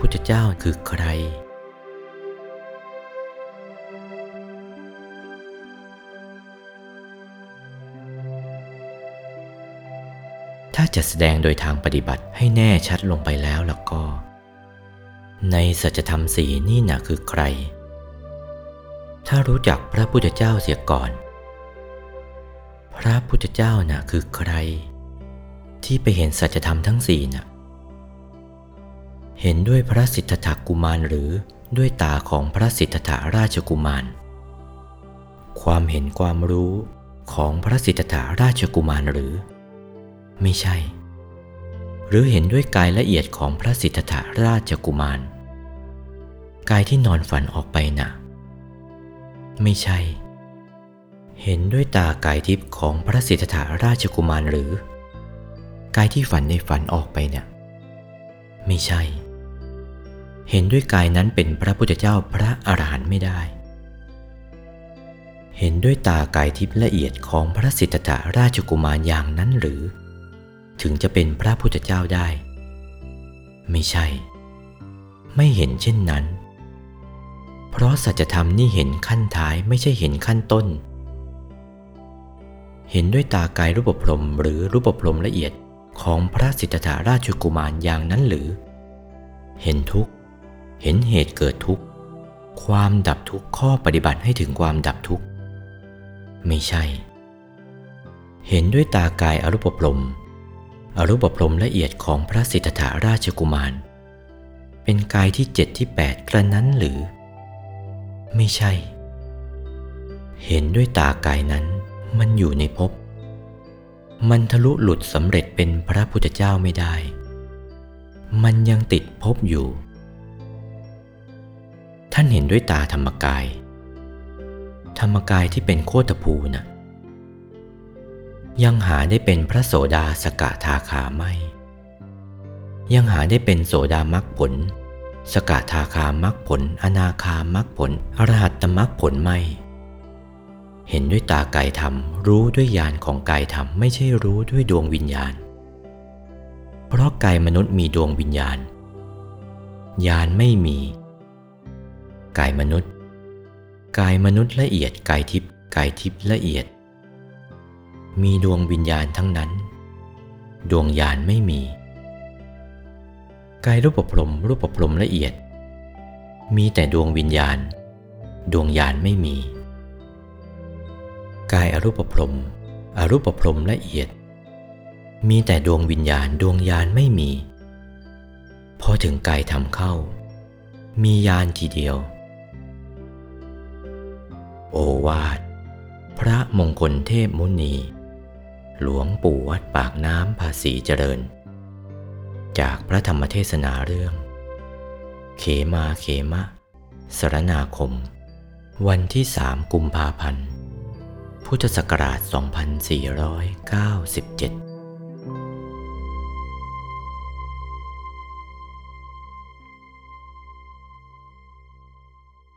พุทธเจ้าคือใคร ถ้าจะแสดงโดยทางปฏิบัติให้แน่ชัดลงไปแล้วแล้วก็ ในสัจธรรมสีนี่นะคือใคร ถ้ารู้จักพระพุทธเจ้าเสียก่อน พระพุทธเจ้าน่ะคือใคร ที่ไปเห็นสัจธรรมทั้งสี่น่ะ เห็นด้วยพระสิทธัตถกุมารหรือด้วยตาของพระสิทธัตถราชกุมาร ความเห็นความรู้ของพระสิทธัตถราชกุมารหรือ ไม่ใช่ หรือเห็นด้วยกายละเอียดของพระสิทธัตถราชกุมาร กายที่นอนฝันออกไปน่ะ ไม่ใช่ เห็นด้วยตากายทิพย์ของพระสิทธัตถราชกุมารหรือ กายที่ฝันในฝันออกไปเนี่ยไม่ใช่ เห็นด้วยกายนั้นเป็นพระพุทธเจ้าพระอรหันต์ไม่ได้ เห็นด้วยตากายทิพย์ละเอียดของพระสิทธัตถราชกุมารอย่างนั้นหรือ ถึงจะเป็นพระพุทธเจ้าได้ ไม่ใช่ ไม่เห็นเช่นนั้น เพราะสัจธรรมนี่เห็นขั้นท้ายไม่ใช่เห็นขั้นต้น เห็นด้วยตากายรูปพรมหรือรูปพรมละเอียดของพระสิทธัตถราชกุมารอย่างนั้นหรือ เห็นทุกข เห็นเหตุเกิดทุกข์ ความดับทุกข์ข้อปฏิบัติให้ถึงความดับทุกข์ ไม่ใช่ เห็นด้วยตากายอรูปพรมอรูปพรมละเอียดของพระสิทธัตถราชกุมาร เป็นกายที่เจ็ดที่แปดกระนั้นหรือ ไม่ใช่ เห็นด้วยตากายนั้นมันอยู่ในภพมันทะลุหลุดสำเร็จเป็นพระพุทธเจ้าไม่ได้ มันยังติดภพอยู่ ท่านเห็นด้วยตาธรรมกาย ธรรมกายที่เป็นโคตภูนะ่ะยังหาได้เป็นพระโสดาสกทาคาไม่ ยังหาได้เป็นโสดามักผล สกทาคามักผล อนาคามักผล อรหัตตมักผลไม่ เห็นด้วยตากายธรรม รู้ด้วยญาณของกายธรรม ไม่ใช่รู้ด้วยดวงวิญญาณ เพราะกายมนุษย์มีดวงวิญญาณ ญาณไม่มี กายมนุษย์ กายมนุษย์ละเอียดกายทิพย์กายทิพย์ละเอียด มีดวงวิญญาณทั้งนั้น ดวงญาณไม่มี กายรูปพรมรูปพรมละเอียด มีแต่ดวงวิญญาณ ดวงญาณไม่มี กายอรูปพรมอรูปพรมละเอียด มีแต่ดวงวิญญาณดวงญาณไม่มีพอถึงกายทำเข้า มีญาณทีเดียว โอวาท พระมงคลเทพมุนี หลวงปู่วัดปากน้ำภาษีเจริญ จากพระธรรมเทศนาเรื่อง เขมาเขมะ สรนาคม วันที่สามกุมภาพันธ์ พุทธศักราช 2497